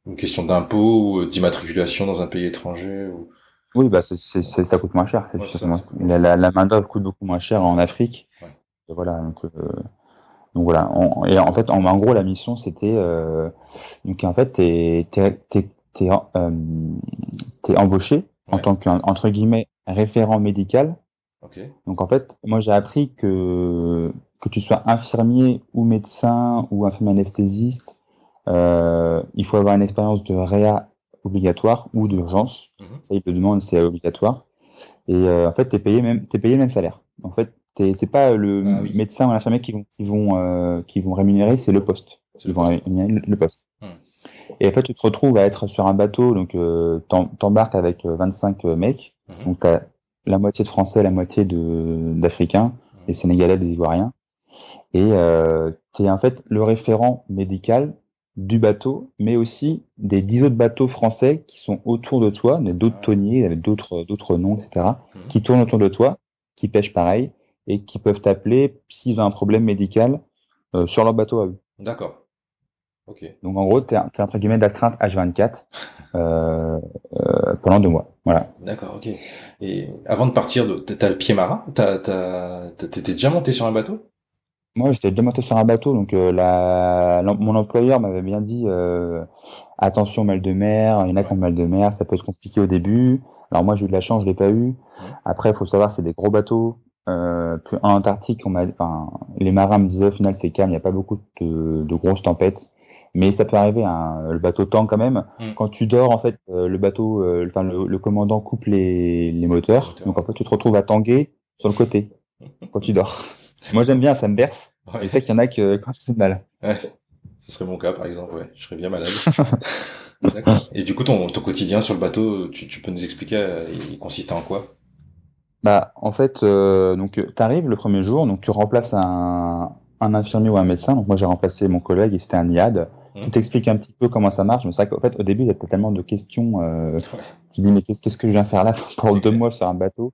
une question d'impôt ou d'immatriculation dans un pays étranger. Ou... Oui, bah c'est, c'est, c'est- ça coûte moins cher. Ouais, ça, moins la, main d'œuvre coûte beaucoup moins cher en Afrique. Ouais. Et voilà. Donc, euh, donc voilà. On- et en fait, en, en gros, la mission c'était euh, donc en fait t'es t'es t'es t'es, euh, t'es embauché en tant qu'un entre guillemets référent médical. Donc en fait, moi j'ai appris que que tu sois infirmier ou médecin ou infirmier anesthésiste, euh, il faut avoir une expérience de réa obligatoire ou d'urgence. Mhm. Ça, ils te demandent, c'est obligatoire. Et euh, en fait, t'es payé même, t'es payé le même salaire. En fait, t'es- c'est pas le Ah oui. médecin ou l'infirmier qui vont, qui vont, euh, qui vont rémunérer, c'est le poste. Ils vont rémunérer le, le poste. Hmm. Et en fait, tu te retrouves à être sur un bateau, donc t'em- t'embarques avec euh, 25 mecs. Mhm. Donc t'as la moitié de Français, la moitié d'Africains, des Sénégalais, des Ivoiriens. Et euh, tu es en fait le référent médical du bateau, mais aussi des dix autres bateaux français qui sont autour de toi, d'autres tonniers d'autres d'autres noms, etc., Mhm. qui tournent autour de toi, qui pêchent pareil et qui peuvent t'appeler s'ils ont un problème médical euh, sur leur bateau à eux. D'accord. Ok. Donc en gros, tu es, entre guillemets d'astreinte H24 euh, euh, pendant deux mois. Voilà. D'accord. Ok. Et avant de partir, de, t'as le pied marin? T'étais déjà monté sur un bateau? Moi, j'étais déjà monté sur un bateau, donc euh, la, mon employeur m'avait bien dit euh, attention mal de mer, il y en a qui ont mal de mer, ça peut être compliqué au début. Alors moi, j'ai eu de la chance, je l'ai pas eu. Après, il faut savoir, c'est des gros bateaux. Euh, puis en Antarctique, on enfin, les marins me disaient au final c'est calme, il n'y a pas beaucoup de, de grosses tempêtes, mais ça peut arriver. Hein, le bateau tangue quand même. Mm. Quand tu dors, en fait, euh, le bateau, euh, enfin le, le commandant coupe les, les moteurs, moteurs. donc en fait, tu te retrouves à tanguer sur le côté quand tu dors. Moi, j'aime bien, ça me berce. Je sais qu'il y en a que quand c'est mal. Ouais. Ce serait mon cas, par exemple, ouais. Je serais bien malade. Et du coup, ton, ton quotidien sur le bateau, tu, tu peux nous expliquer, euh, il consiste en quoi? Bah, en fait, euh, donc, tu arrives le premier jour, donc tu remplaces un, un infirmier ou un médecin. Donc, moi, j'ai remplacé mon collègue et c'était un IAD qui mmh. t'explique un petit peu comment ça marche. Mais c'est vrai qu'en fait, au début, t'as tellement de questions. Euh, ouais. Tu dis, mais qu'est-ce que je viens faire là pour deux mois sur un bateau?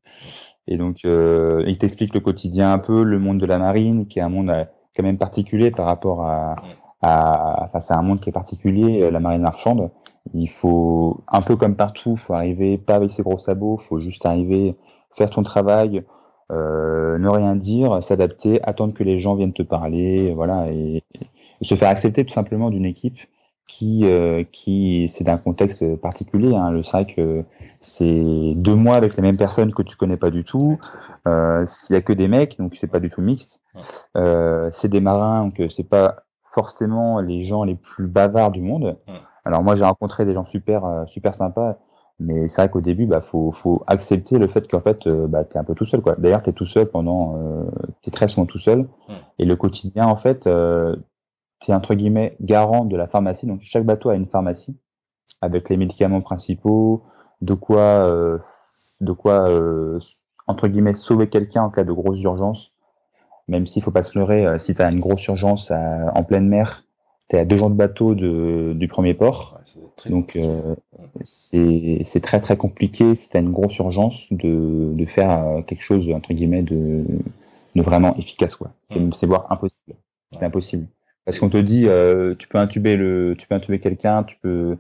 Et donc, euh, il t'explique le quotidien un peu, le monde de la marine, qui est un monde euh, quand même particulier par rapport à, à, enfin, c'est un monde qui est particulier, euh, la marine marchande. Il faut, un peu comme partout, faut arriver pas avec ses gros sabots, faut juste arriver, faire ton travail, euh, ne rien dire, s'adapter, attendre que les gens viennent te parler, voilà, et, et se faire accepter tout simplement d'une équipe qui, euh, qui c'est d'un contexte particulier. Hein. Le c'est vrai que c'est deux mois avec les mêmes personnes que tu connais pas du tout. Euh, S'il y a que des mecs, donc c'est pas du tout mixte. Euh, c'est des marins, donc c'est pas forcément les gens les plus bavards du monde. Alors moi j'ai rencontré des gens super euh, super sympas, mais c'est vrai qu'au début bah faut faut accepter le fait qu'en fait euh, bah t'es un peu tout seul quoi. D'ailleurs t'es tout seul pendant euh, t'es très souvent tout seul et le quotidien en fait c'est entre guillemets garant de la pharmacie. Donc chaque bateau a une pharmacie avec les médicaments principaux, de quoi, euh, de quoi euh, entre guillemets sauver quelqu'un en cas de grosse urgence. Même s'il faut pas se leurrer, euh, si tu as une grosse urgence à, en pleine mer, tu es à deux jours de bateau de, du premier port. Ouais, Donc c'est très très compliqué si tu as une grosse urgence de, de faire quelque chose entre guillemets de, de vraiment efficace. quoi. C'est voire impossible. C'est impossible. Parce qu'on te dit, euh, tu peux intuber le, tu peux intuber quelqu'un, tu peux,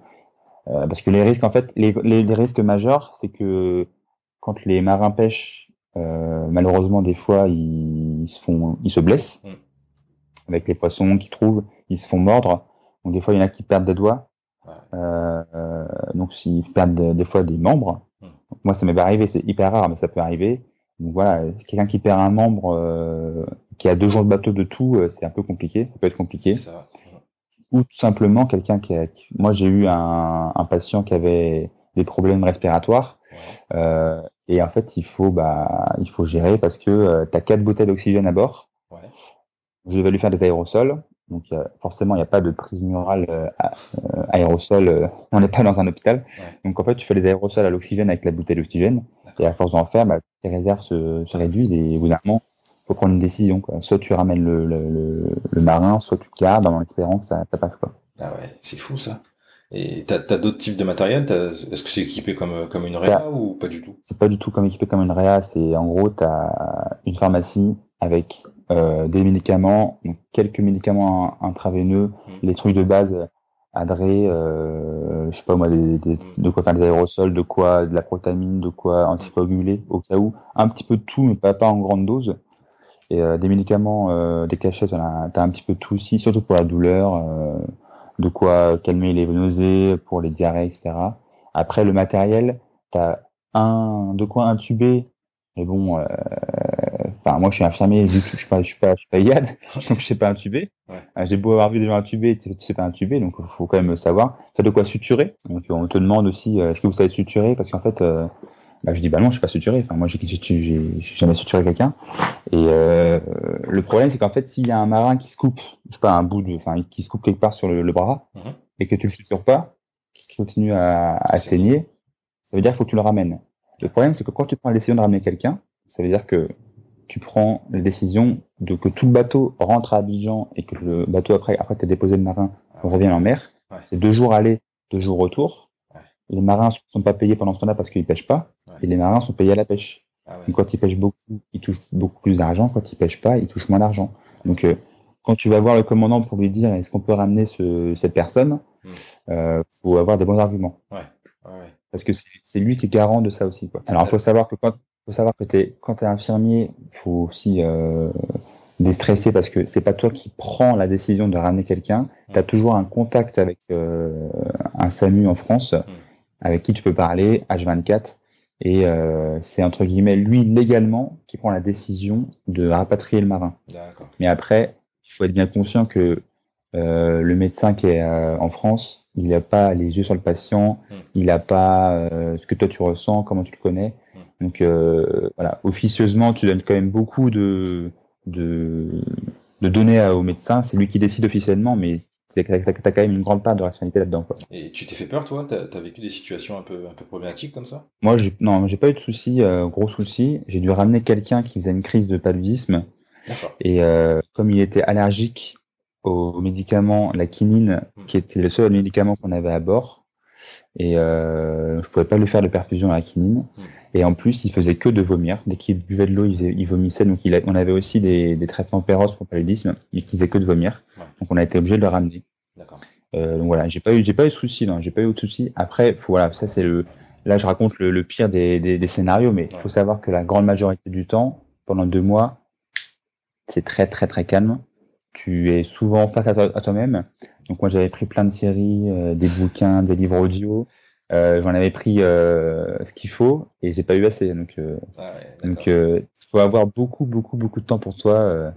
euh, parce que les risques, en fait, les, les, les risques majeurs, c'est que quand les marins pêchent, euh, malheureusement, des fois, ils, se font, ils se blessent mm. avec les poissons qu'ils trouvent, ils se font mordre. Donc des fois, il y en a qui perdent des doigts. Donc s'ils perdent des fois des membres. Mm. moi, ça m'est arrivé, c'est hyper rare, mais ça peut arriver. Donc voilà, quelqu'un qui perd un membre, qui a deux jours de bateau de tout, euh, c'est un peu compliqué, ça peut être compliqué. Ça. Ou tout simplement quelqu'un qui a... Moi j'ai eu un, un, patient qui avait des problèmes respiratoires. Ouais. Euh, et en fait, il faut, bah, il faut gérer parce que euh, tu as quatre bouteilles d'oxygène à bord. Ouais. Je vais lui faire des aérosols. Donc euh, forcément, il n'y a pas de prise murale aérosol. On n'est pas dans un hôpital. Ouais. Donc en fait, tu fais les aérosols à l'oxygène avec la bouteille d'oxygène. Et à force d'en faire, bah, tes réserves se, se réduisent et au bout d'un moment, faut prendre une décision. Quoi. Soit tu ramènes le, le, le, le marin, soit tu gardes en espérant que ça, ça passe. Quoi. Ah ouais, c'est fou ça. Et t'as as, d'autres types de matériel? Est-ce que c'est équipé comme, comme une réa ou pas du tout? C'est pas du tout comme équipé comme une réa. C'est en gros, tu as une pharmacie avec euh, des médicaments, donc quelques médicaments intraveineux, mmh. les trucs de base, adré, euh, je sais pas moi, des, des, de quoi faire des aérosols, de quoi, de la protamine, de quoi anticoaguler, au cas où, un petit peu de tout, mais pas, pas en grande dose. Et euh, des médicaments, euh, des cachettes, t'as un petit peu tout aussi, surtout pour la douleur, euh, de quoi calmer les nausées, pour les diarrhées, etc. Après, le matériel, t'as un, de quoi intuber, mais bon, euh, enfin, moi, je suis infirmier, je suis pas, je suis pas, je suis pas IAD, donc je sais pas intuber. Ouais. J'ai beau avoir vu des gens intuber, tu sais pas intuber, donc il faut quand même savoir. Ça de quoi suturer. Donc, on te demande aussi, est-ce que vous savez suturer? Parce qu'en fait, euh, bah, je dis bah non, je suis pas suturé. Enfin, moi, j'ai jamais suturé quelqu'un. Et euh, le problème, c'est qu'en fait, s'il y a un marin qui se coupe, je sais pas, un bout de, enfin, qui se coupe quelque part sur le, le bras, mm -hmm. et que tu le sutures pas, qui continue à, à saigner, ça veut dire qu'il faut que tu le ramènes. Le problème, c'est que quand tu prends la décision de ramener quelqu'un, ça veut dire que tu prends la décision de que tout le bateau rentre à Abidjan et que le bateau après, après tu as déposé le marin, on revient en mer. Ouais. C'est deux jours aller, deux jours retour. Les marins ne sont pas payés pendant ce temps-là parce qu'ils pêchent pas. Ouais. Et les marins sont payés à la pêche. Ah Donc quand ils pêchent beaucoup, ils touchent beaucoup plus d'argent. Quand ils pêchent pas, ils touchent moins d'argent. Donc euh, quand tu vas voir le commandant pour lui dire est-ce qu'on peut ramener ce, cette personne, il mmh. euh, faut avoir des bons arguments. Parce que c'est lui qui est garant de ça aussi. Quoi. Alors il faut savoir que quand faut savoir que es, quand tu es infirmier, faut aussi euh, déstresser parce que c'est pas toi qui prends la décision de ramener quelqu'un. Tu as toujours un contact avec euh, un SAMU en France mmh. Avec qui tu peux parler H24 et euh, c'est entre guillemets lui légalement qui prend la décision de rapatrier le marin. Mais après, il faut être bien conscient que euh, le médecin qui est euh, en France, il n'a pas les yeux sur le patient, mmh. il n'a pas ce que toi tu ressens, comment tu le connais. Donc euh, voilà, officieusement, tu donnes quand même beaucoup de de, de donner au médecin. C'est lui qui décide officiellement, mais t'as as quand même une grande part de rationalité là-dedans. Quoi. Et tu t'es fait peur, toi? T'as as vécu des situations un peu, un peu problématiques comme ça? Moi, non, j'ai pas eu de soucis, euh, gros soucis. J'ai dû ramener quelqu'un qui faisait une crise de paludisme. Et euh, comme il était allergique au médicament, la quinine, hmm. qui était le seul médicament qu'on avait à bord, et euh, je pouvais pas lui faire de perfusion à la quinine. Hmm. Et en plus, il faisait que de vomir. Dès qu'il buvait de l'eau, il, vomissait. Donc, il on avait aussi des, des traitements péros pour paludisme, mais qui faisait que de vomir. Donc, on a été obligé de le ramener. Euh, donc voilà, j'ai pas eu, j'ai pas eu de soucis, non, j'ai pas eu de. Après, voilà, ça c'est le, là je raconte le, pire des, des, des, scénarios, mais il faut savoir que la grande majorité du temps, pendant deux mois, c'est très très très calme. Tu es souvent face à, toi-même. donc moi j'avais pris plein de séries, euh, des bouquins, des livres audio. Euh, j'en avais pris euh, ce qu'il faut et j'ai pas eu assez. Donc, euh, ah donc il faut avoir beaucoup, beaucoup, beaucoup de temps pour toi hmm.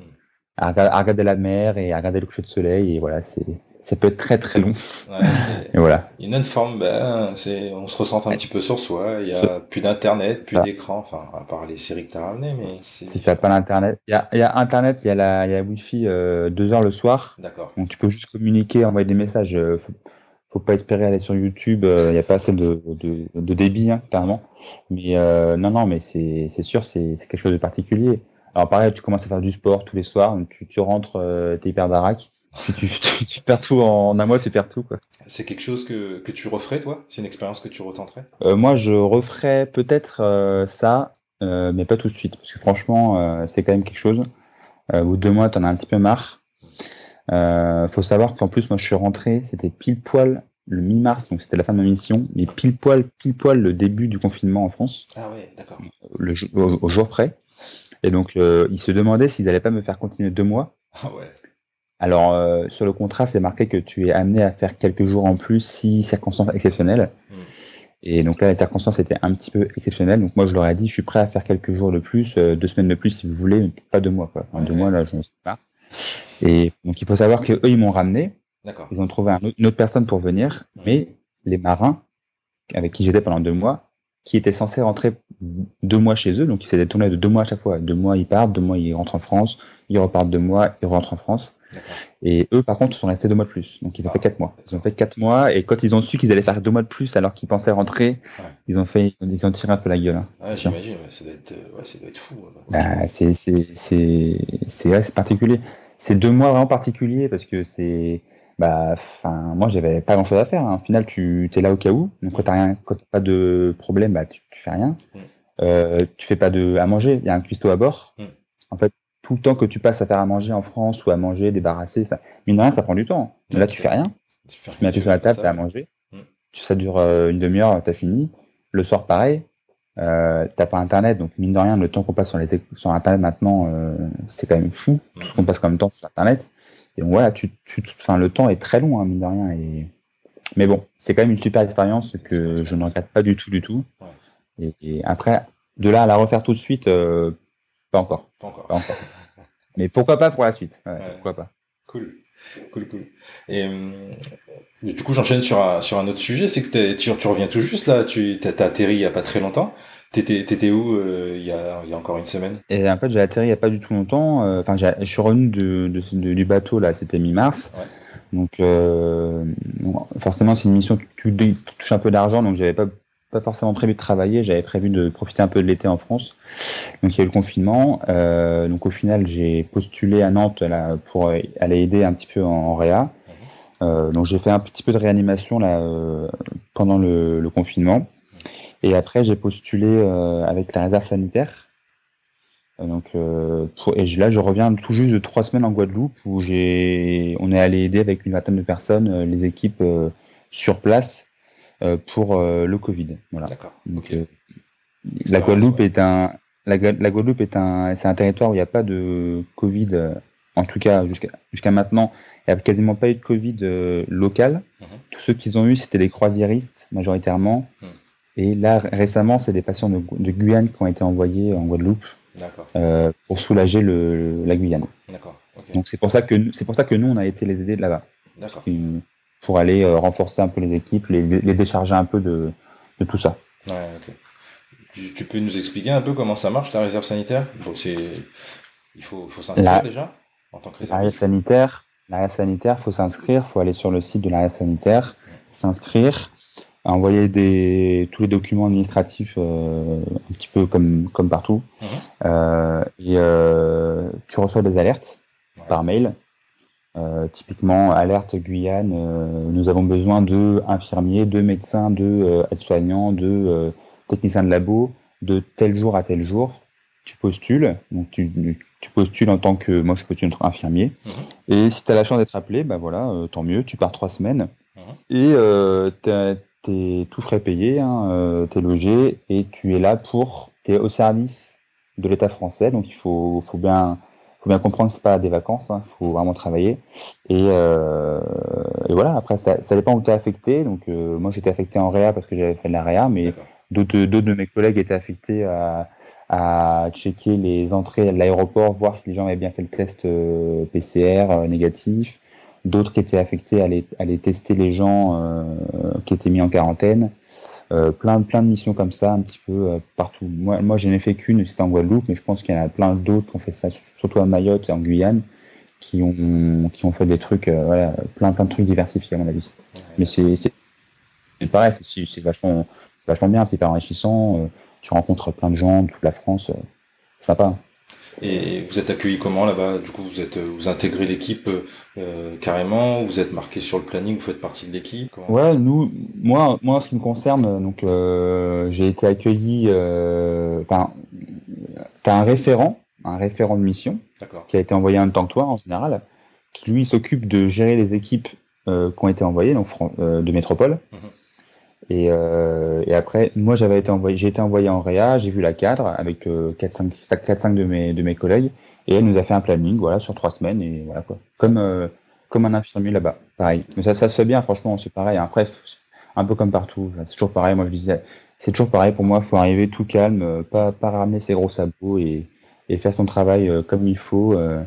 à, à, regarder la mer et à regarder le coucher de soleil. Et voilà, c'est ça peut être très très long. Ouais, et voilà. Une autre forme, ben, c'est, on se ressent un petit peu sur soi. Il y a plus d'internet, plus d'écran, enfin, à part les séries que t'as ramenées, mais c'est. Si ça pas l'internet, il y a, il y a internet, il y a la, il y a wifi euh, deux heures le soir. D'accord. Donc tu peux juste communiquer, envoyer des messages. Euh, faut, faut pas espérer aller sur YouTube. Euh, il n'y a pas assez de, de, de débit, hein, clairement. Mais euh, non, non, mais c'est, c'est sûr, c'est, c'est quelque chose de particulier. Alors pareil, tu commences à faire du sport tous les soirs, donc tu, tu rentres, euh, t'es hyper baraque tu, perds tout en un mois, tu perds tout. quoi. C'est quelque chose que, que tu referais, toi? C'est une expérience que tu retenterais? Euh, Moi, je referais peut-être euh, ça, euh, mais pas tout de suite. Parce que franchement, c'est quand même quelque chose. au bout de deux mois, t'en as un petit peu marre. Faut savoir qu'en plus, moi, je suis rentré, c'était pile poil le mi-mars, donc c'était la fin de ma mission, mais pile poil, pile poil le début du confinement en France. Ah ouais, d'accord. Au, au, jour près. Et donc, ils se demandaient s'ils allaient pas me faire continuer deux mois. Ah ouais. Alors, euh, sur le contrat, c'est marqué que tu es amené à faire quelques jours en plus si circonstances exceptionnelles. Hmm. Et donc là, les circonstances étaient un petit peu exceptionnelles. Donc moi, je leur ai dit, je suis prêt à faire quelques jours de plus, euh, deux semaines de plus si vous voulez, mais pas deux mois. Quoi. deux mois, là, je ne sais pas. Et donc, il faut savoir que eux, ils m'ont ramené. Ils ont trouvé une autre personne pour venir, mais les marins avec qui j'étais pendant deux mois, qui étaient censés rentrer deux mois chez eux, donc ils s'étaient tournés de deux mois à chaque fois. Deux mois, ils partent, deux mois, ils rentrent en France, ils repartent deux mois, ils rentrent en France. Et eux, par contre, sont restés deux mois de plus. Donc, ils ont fait quatre mois. Ils ont fait quatre mois. Et quand ils ont su qu'ils allaient faire deux mois de plus alors qu'ils pensaient rentrer, ils ont fait, ils ont tiré un peu la gueule. Hein, j'imagine. Ça doit être, ouais, ça doit être fou. Bah, c'est, c'est, c'est, c'est, c'est particulier. C'est deux mois vraiment particuliers parce que c'est, bah, enfin, moi, j'avais pas grand chose à faire. Hein. Au final, tu es là au cas où. Donc, quand t'as rien, quand t'as pas de problème, bah, tu, tu fais rien. Mm. Euh, tu fais pas de à manger. Il y a un cuistot à bord. Mm. En fait, tout le temps que tu passes à faire à manger en France ou à manger, débarrasser, ça, mine de rien, ça prend du temps. là, tu fais rien. Tu, tu mets un pied sur la table, t'as à manger. Mm. Ça dure euh, une demi-heure, t'as fini. Le soir, pareil. Euh, t'as pas internet, donc mine de rien, le temps qu'on passe sur les sur internet maintenant, euh, c'est quand même fou. Tout ce qu'on passe comme temps sur internet. Et donc voilà, tu, tu, enfin, le temps est très long, hein, mine de rien. Et... Mais bon, c'est quand même une super expérience que je ne regrette pas du tout, du tout. Et, après, de là à la refaire tout de suite, euh, pas encore. Pas encore. Pas encore. Mais pourquoi pas pour la suite ouais, Pourquoi pas Cool. Cool, cool. Et euh, du coup, j'enchaîne sur un, sur un autre sujet, c'est que tu, tu reviens tout juste là, tu t'as atterri il y a pas très longtemps. T'étais, t'étais où euh, il, y a, il y a encore une semaine? Et en fait, j'ai atterri il y a pas du tout longtemps. Euh, enfin, je suis revenu de, de, du bateau là, c'était mi-mars. Ouais. Donc, euh, forcément, c'est une mission qui touche un peu d'argent, donc j'avais pas pas forcément prévu de travailler, j'avais prévu de profiter un peu de l'été en France. Donc il y a eu le confinement. Euh, donc au final, j'ai postulé à Nantes là, pour aller aider un petit peu en, en réa. Euh, donc j'ai fait un petit peu de réanimation là euh, pendant le, le, confinement. Et après j'ai postulé euh, avec la réserve sanitaire. Euh, donc euh, pour, et là je reviens tout juste de trois semaines en Guadeloupe où j'ai on est allé aider avec une vingtaine de personnes les équipes sur place euh, pour euh, le Covid. Voilà. D'accord. Donc, euh, la Guadeloupe est un la, la Guadeloupe est un c'est un territoire où il n'y a pas de Covid. En tout cas, jusqu'à maintenant, il n'y a quasiment pas eu de Covid local. Mhm. Tous ceux qu'ils ont eu, c'était des croisiéristes majoritairement. Mhm. Et là, récemment, c'est des patients de, de, Guyane qui ont été envoyés en Guadeloupe euh, pour soulager le, la Guyane. Okay. Donc c'est pour ça que c'est pour ça que nous on a été les aider de là-bas pour aller euh, renforcer un peu les équipes, les, les décharger un peu de, de tout ça. Ouais. Tu, tu, peux nous expliquer un peu comment ça marche la réserve sanitaire? Bon, Il faut, faut s'inscrire déjà? En tant que sanitaire, l'arrêt sanitaire, faut s'inscrire, faut aller sur le site de l'arrêt sanitaire, s'inscrire, envoyer des, tous les documents administratifs euh, un petit peu comme, comme partout. Mhm. Euh, et euh, tu reçois des alertes Ouais. par mail. Typiquement, alerte Guyane, nous avons besoin de infirmiers, de médecins, de aides-soignants, de techniciens de labo, de tel jour à tel jour. Tu postules, donc tu, tu postules en tant que, moi je postule en tant qu'infirmier. Mhm. Et si tu as la chance d'être appelé, bah voilà, euh, tant mieux, tu pars trois semaines. Mhm. Et euh, t'es- t'es tout frais payé, hein, euh, t'es logé et tu es là pour, t'es au service de l'État français, donc il faut, faut bien, faut bien comprendre que c'est pas des vacances, hein, faut vraiment travailler. Et, euh, et voilà, après ça, ça dépend où t'es affecté. Donc euh, moi j'étais affecté en réa parce que j'avais fait de la réa, mais. D'autres de mes collègues étaient affectés à, à checker les entrées à l'aéroport, voir si les gens avaient bien fait le test euh, PCR euh, négatif. D'autres qui étaient affectés à aller, à aller tester les gens euh, qui étaient mis en quarantaine. Euh, plein, plein de missions comme ça, un petit peu partout. Moi, moi je n'ai fait qu'une, c'était en Guadeloupe, mais je pense qu'il y en a plein d'autres qui ont fait ça, surtout à Mayotte et en Guyane, qui ont, qui ont fait des trucs, euh, voilà, plein, plein de trucs diversifiés à mon avis. Mais c'est pareil, c'est- vachement, vachement bien, c'est hyper enrichissant. euh, tu rencontres plein de gens de toute la France, euh, sympa. Et vous êtes accueilli comment là-bas? Du coup, vous êtes, vous intégrez l'équipe euh, carrément, vous êtes marqué sur le planning, vous faites partie de l'équipe. comment- Ouais, nous, moi, moi, en ce qui me concerne, donc euh, j'ai été accueilli. euh, Enfin, t'as un référent, un référent de mission qui a été envoyé en même temps que toi en général, qui lui s'occupe de gérer les équipes euh, qui ont été envoyées, donc euh, de métropole. Mhm. Et, euh, et après, moi j'avais été envoyé, j'ai été envoyé en réa, j'ai vu la cadre avec euh, 4-5 4-5 de mes de mes collègues, et elle nous a fait un planning, voilà, sur trois semaines et voilà quoi, comme euh, comme un infirmier là-bas, pareil. Mais ça ça se fait bien, franchement, c'est pareil. Après, un peu comme partout, c'est toujours pareil. Moi je disais, c'est toujours pareil pour moi, faut arriver tout calme, euh, pas pas ramener ses gros sabots et et faire son travail euh, comme il faut euh,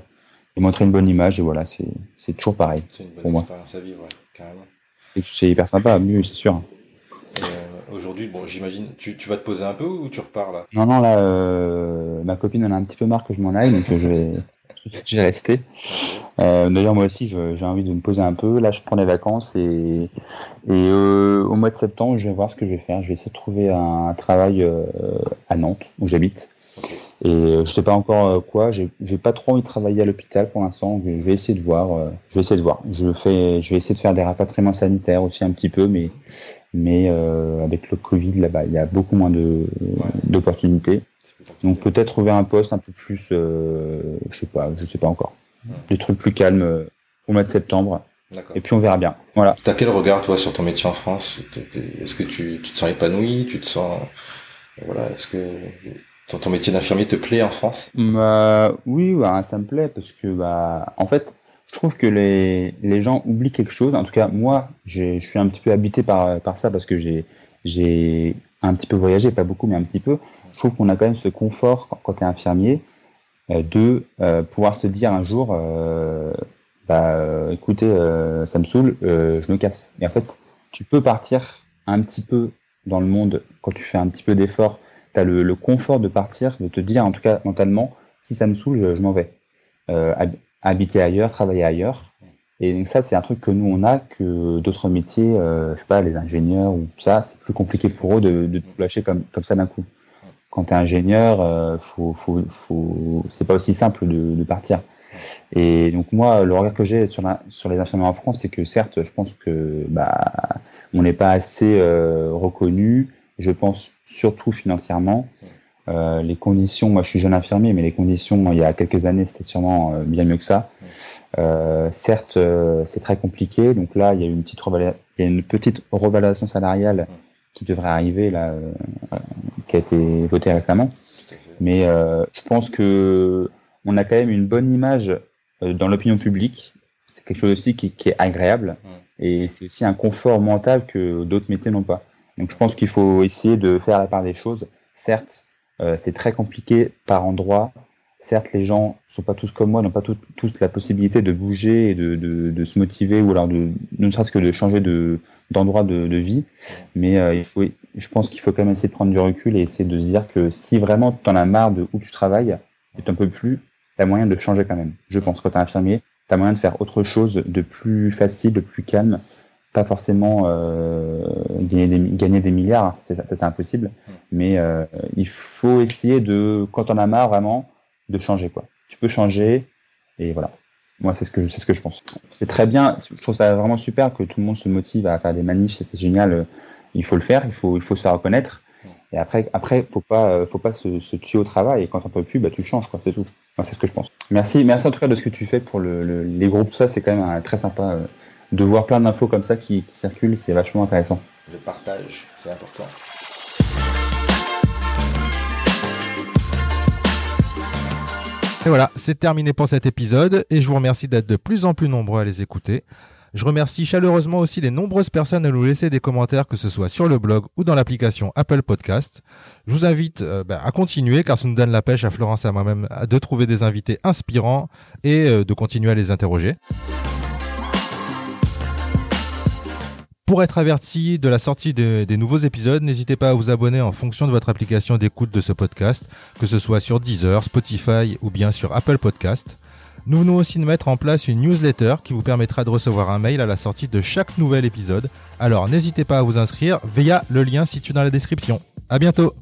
et montrer une bonne image et voilà, c'est c'est toujours pareil. C'est une bonne Pour moi. expérience à vivre, ouais, carrément. Et C'est hyper sympa, mieux c'est sûr. Aujourd'hui, bon, j'imagine, tu, tu vas te poser un peu ou tu repars là? Non, non, là, euh, ma copine en a un petit peu marre que je m'en aille, donc euh, je vais, je vais rester. Euh, D'ailleurs, moi aussi, j'ai envie de me poser un peu. Là, je prends les vacances et, et euh, au mois de septembre, je vais voir ce que je vais faire. Je vais essayer de trouver un, un travail à Nantes, où j'habite. Et je sais pas encore quoi. J'ai pas trop envie de travailler à l'hôpital pour l'instant. Je vais essayer de voir. je vais essayer de voir. Je fais, je vais essayer de faire des rapatriements sanitaires aussi un petit peu, mais mais euh, avec le Covid là-bas, il y a beaucoup moins de d'opportunités. Donc peut-être trouver un poste un peu plus, euh, je sais pas, je sais pas encore. Ouais. Des trucs plus calmes euh, au mois de septembre. Et puis on verra bien. Voilà. T'as quel regard toi sur ton métier en France? Est-ce que tu, tu te sens épanoui? Tu te sens voilà Est-ce que ton, ton métier d'infirmier te plaît en France? Bah, oui, bah, ça me plaît parce que bah, en fait, je trouve que les, les gens oublient quelque chose. En tout cas, moi, je suis un petit peu habité par, par ça parce que j'ai j'ai un petit peu voyagé, pas beaucoup, mais un petit peu. Je trouve qu'on a quand même ce confort quand, quand tu es infirmier euh, de euh, pouvoir se dire un jour, euh, bah, euh, écoutez, euh, ça me saoule, euh, je me casse. Et en fait, tu peux partir un petit peu dans le monde quand tu fais un petit peu d'effort. Tu as le, le confort de partir, de te dire, en tout cas mentalement, si ça me saoule, je, je m'en vais. Hab- habiter ailleurs, travailler ailleurs. Et donc ça, c'est un truc que nous, on a, que d'autres métiers, euh, je sais pas, les ingénieurs ou tout ça, c'est plus compliqué pour eux de, de tout lâcher comme, comme ça d'un coup. Quand tu es ingénieur, euh, faut, faut, faut, c'est pas aussi simple de, de partir. Et donc moi, le regard que j'ai sur, la, sur les infirmiers en France, c'est que certes, je pense que bah, on n'est pas assez euh, reconnu. Je pense surtout financièrement. Euh, les conditions, moi je suis jeune infirmier, mais les conditions il y a quelques années c'était sûrement euh, bien mieux que ça. Euh, certes, c'est très compliqué. Donc là, il y a une petite, il une petite revalorisation salariale qui devrait arriver là, qui a été votée récemment. Mais je pense que on a quand même une bonne image dans l'opinion publique. C'est quelque chose aussi qui, qui est agréable et c'est aussi un confort mental que d'autres métiers n'ont pas. Donc je pense qu'il faut essayer de faire la part des choses. Certes, euh, c'est très compliqué par endroit. Certes, les gens sont pas tous comme moi, n'ont pas tous la possibilité de bouger et de, se motiver ou alors de ne serait-ce que de changer de d'endroit de, de vie. Mais euh, il faut, je pense qu'il faut quand même essayer de prendre du recul et essayer de se dire que si vraiment tu en as marre de où tu travailles et t'en peux plus, tu as moyen de changer quand même. Je pense, quand tu es infirmier, tu as moyen de faire autre chose de plus facile, de plus calme, pas forcément euh, gagner, des, milliards, hein, ça c'est impossible, mais euh, il faut essayer de, quand on a marre vraiment, de changer quoi. Tu peux changer et voilà. Moi c'est ce que ce que je pense. C'est très bien. Je trouve ça vraiment super que tout le monde se motive à faire des manifs. C'est génial. Il faut le faire. Il faut il faut se faire reconnaître. Et après après faut pas faut pas se, tuer au travail. Et quand on peut plus, bah tu changes quoi. C'est tout. c'est ce que je pense. Merci merci en tout cas de ce que tu fais pour le, les groupes. Ça c'est quand même très sympa. Euh, de voir plein d'infos comme ça qui, circulent, c'est vachement intéressant. Le partage, c'est important. Et voilà, c'est terminé pour cet épisode et je vous remercie d'être de plus en plus nombreux à les écouter. Je remercie chaleureusement aussi les nombreuses personnes à nous laisser des commentaires, que ce soit sur le blog ou dans l'application Apple Podcast. Je vous invite euh, bah, à continuer car ça nous donne la pêche à Florence et à moi-même de trouver des invités inspirants et euh, de continuer à les interroger. Pour être averti de la sortie des nouveaux épisodes, n'hésitez pas à vous abonner en fonction de votre application d'écoute de ce podcast, que ce soit sur Deezer, Spotify ou bien sur Apple Podcast. Nous venons aussi de mettre en place une newsletter qui vous permettra de recevoir un mail à la sortie de chaque nouvel épisode. Alors n'hésitez pas à vous inscrire via le lien situé dans la description. À bientôt!